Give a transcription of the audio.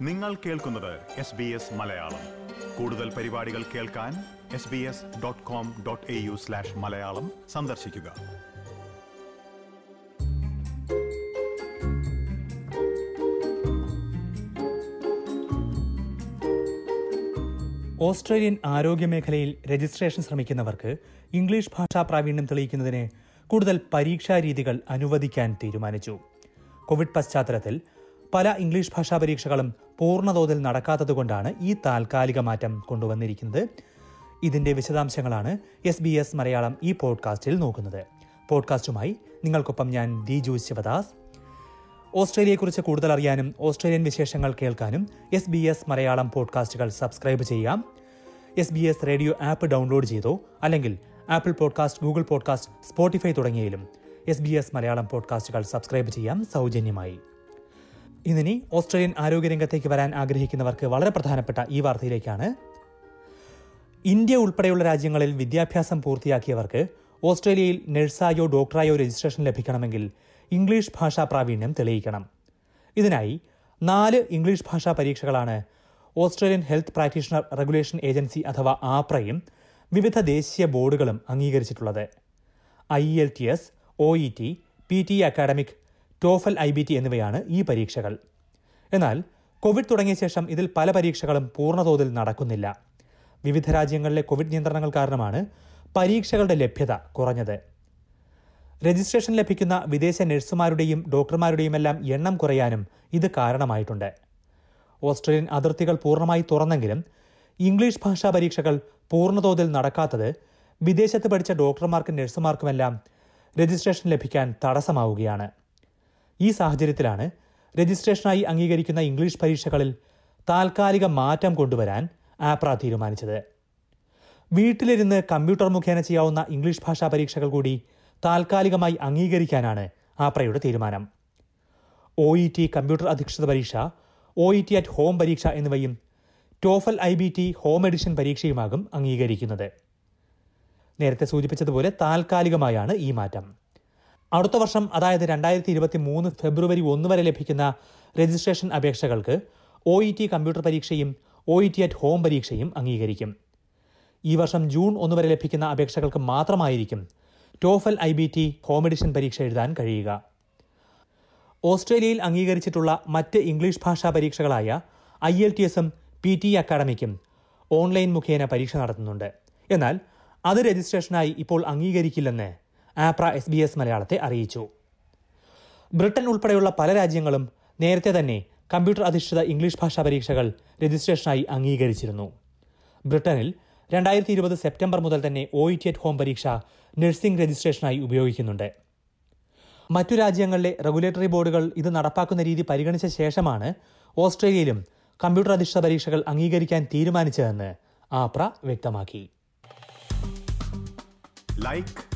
നിങ്ങൾ കേൾക്കുന്നത് S B S Malayalam. കൂടുതൽ പരിപാടികൾ കേൾക്കാൻ S B S dot com dot A U slash Malayalam സന്ദർശിക്കുക. ഓസ്ട്രേലിയൻ ആരോഗ്യമേഖലയിൽ രജിസ്ട്രേഷൻ ശ്രമിക്കുന്നവർക്ക് ഇംഗ്ലീഷ് ഭാഷാ പ്രാവീണ്യം തെളിയിക്കുന്നതിന് കൂടുതൽ പരീക്ഷാ രീതികൾ അനുവദിക്കാൻ തീരുമാനിച്ചു. കോവിഡ് പശ്ചാത്തലത്തിൽ പല ഇംഗ്ലീഷ് ഭാഷാ പരീക്ഷകളും പൂർണതോതിൽ നടക്കാത്തതുകൊണ്ടാണ് ഈ താൽക്കാലിക മാറ്റം കൊണ്ടുവന്നിരിക്കുന്നത്. ഇതിന്റെ വിശദാംശങ്ങളാണ് എസ് ബി എസ് മലയാളം ഈ പോഡ്കാസ്റ്റിൽ നോക്കുന്നത്. പോഡ്കാസ്റ്റുമായി നിങ്ങൾക്കൊപ്പം ഞാൻ ദിജു ശിവദാസ്. ഓസ്ട്രേലിയയെക്കുറിച്ച് കൂടുതൽ അറിയാനും ഓസ്ട്രേലിയൻ വിശേഷങ്ങൾ കേൾക്കാനും എസ് ബി എസ് മലയാളം പോഡ്കാസ്റ്റുകൾ സബ്സ്ക്രൈബ് ചെയ്യാം. S B S radio app download ചെയ്തോ അല്ലെങ്കിൽ Apple podcast Google podcast Spotify തുടങ്ങിയതിലും S B S Malayalam പോഡ്കാസ്റ്റുകൾ സബ്സ്ക്രൈബ് ചെയ്യാം സൗജന്യമായി. ഇന്നിനി ഓസ്ട്രേലിയൻ ആരോഗ്യരംഗത്തേക്ക് വരാൻ ആഗ്രഹിക്കുന്നവർക്ക് വളരെ പ്രധാനപ്പെട്ട ഈ വാർത്തയിലേക്കാണ്. ഇന്ത്യ ഉൾപ്പെടെയുള്ള രാജ്യങ്ങളിൽ വിദ്യാഭ്യാസം പൂർത്തിയാക്കിയവർക്ക് ഓസ്ട്രേലിയയിൽ നഴ്സായോ ഡോക്ടറായോ രജിസ്ട്രേഷൻ ലഭിക്കണമെങ്കിൽ ഇംഗ്ലീഷ് ഭാഷാ പ്രാവീണ്യം തെളിയിക്കണം. ഇതിനായി നാല് ഇംഗ്ലീഷ് ഭാഷാ പരീക്ഷകളാണ് Australian health practitioner regulation agency അഥവാ ആപ്രയും വിവിധ ദേശീയ ബോർഡുകളും അംഗീകരിച്ചിട്ടുള്ളത്. I L T S O E T P T academic TOEFL I B T എന്നിവയാണ് ഈ പരീക്ഷകൾ. എന്നാൽ കോവിഡ് തുടങ്ങിയ ശേഷം ഇതിൽ പല പരീക്ഷകളും പൂർണതോതിൽ നടക്കുന്നില്ല. വിവിധ രാജ്യങ്ങളിലെ കോവിഡ് നിയന്ത്രണങ്ങൾ കാരണമാണ് പരീക്ഷകളുടെ ലഭ്യത കുറഞ്ഞത്. രജിസ്ട്രേഷൻ ലഭിക്കുന്ന വിദേശ നഴ്സുമാരുടെയും ഡോക്ടർമാരുടെയുമെല്ലാം എണ്ണം കുറയാനും ഇത് കാരണമായിട്ടുണ്ട്. ഓസ്ട്രേലിയൻ അതിർത്തികൾ പൂർണമായി തുറന്നെങ്കിലും ഇംഗ്ലീഷ് ഭാഷാ പരീക്ഷകൾ പൂർണതോതിൽ നടക്കാത്തത് വിദേശത്ത് പഠിച്ച ഡോക്ടർമാർക്കും നഴ്സുമാർക്കുമെല്ലാം രജിസ്ട്രേഷൻ ലഭിക്കാൻ തടസ്സമാവുകയാണ്. ഈ സാഹചര്യത്തിലാണ് രജിസ്ട്രേഷനായി അംഗീകരിക്കുന്ന ഇംഗ്ലീഷ് പരീക്ഷകളിൽ താൽക്കാലിക മാറ്റം കൊണ്ടുവരാൻ ആപ്ര തീരുമാനിച്ചത്. വീട്ടിലിരുന്ന് കമ്പ്യൂട്ടർ മുഖേന ചെയ്യാവുന്ന ഇംഗ്ലീഷ് ഭാഷാ പരീക്ഷകൾ കൂടി താൽക്കാലികമായി അംഗീകരിക്കാനാണ് ആപ്രയുടെ തീരുമാനം. ഒ ഇ ടി കമ്പ്യൂട്ടർ അധിഷ്ഠിത പരീക്ഷ O E T at home പരീക്ഷ എന്നിവയും TOEFL I B T home edition പരീക്ഷയുമാകും അംഗീകരിക്കുന്നത്. നേരത്തെ സൂചിപ്പിച്ചതുപോലെ താൽക്കാലികമായാണ് ഈ മാറ്റം. അടുത്ത വർഷം അതായത് രണ്ടായിരത്തി ഇരുപത്തി മൂന്ന് ഫെബ്രുവരി ഒന്ന് വരെ ലഭിക്കുന്ന രജിസ്ട്രേഷൻ അപേക്ഷകൾക്ക് ഒ ഇ ടി കമ്പ്യൂട്ടർ പരീക്ഷയും O E T at home പരീക്ഷയും അംഗീകരിക്കും. ഈ വർഷം ജൂൺ ഒന്ന് വരെ ലഭിക്കുന്ന അപേക്ഷകൾക്ക് മാത്രമായിരിക്കും TOEFL I B T home edition പരീക്ഷ എഴുതാൻ കഴിയുക. ഓസ്ട്രേലിയയിൽ അംഗീകരിച്ചിട്ടുള്ള മറ്റ് ഇംഗ്ലീഷ് ഭാഷാ പരീക്ഷകളായ ഐ എൽ ടി എസും പി ടി അക്കാഡമിക്കും ഓൺലൈൻ മുഖേന പരീക്ഷ നടത്തുന്നുണ്ട്. എന്നാൽ അത് രജിസ്ട്രേഷനായി ഇപ്പോൾ അംഗീകരിക്കില്ലെന്ന് ആപ്ര എസ് ബി എസ് മലയാളത്തെ അറിയിച്ചു. ബ്രിട്ടൻ ഉൾപ്പെടെയുള്ള പല രാജ്യങ്ങളും നേരത്തെ തന്നെ കമ്പ്യൂട്ടർ അധിഷ്ഠിത ഇംഗ്ലീഷ് ഭാഷാ പരീക്ഷകൾ രജിസ്ട്രേഷനായി അംഗീകരിച്ചിരുന്നു. ബ്രിട്ടനിൽ രണ്ടായിരത്തി ഇരുപത് സെപ്റ്റംബർ മുതൽ തന്നെ O E T at home പരീക്ഷ നഴ്സിംഗ് രജിസ്ട്രേഷനായി ഉപയോഗിക്കുന്നുണ്ട്. മറ്റു രാജ്യങ്ങളിലെ റെഗുലേറ്ററി ബോർഡുകൾ ഇത് നടപ്പാക്കുന്ന രീതി പരിഗണിച്ച ശേഷമാണ് ഓസ്ട്രേലിയയിലും കമ്പ്യൂട്ടർ അധിഷ്ഠിത പരീക്ഷകൾ അംഗീകരിക്കാൻ തീരുമാനിച്ചതെന്ന് ആപ്ര വ്യക്തമാക്കി. Like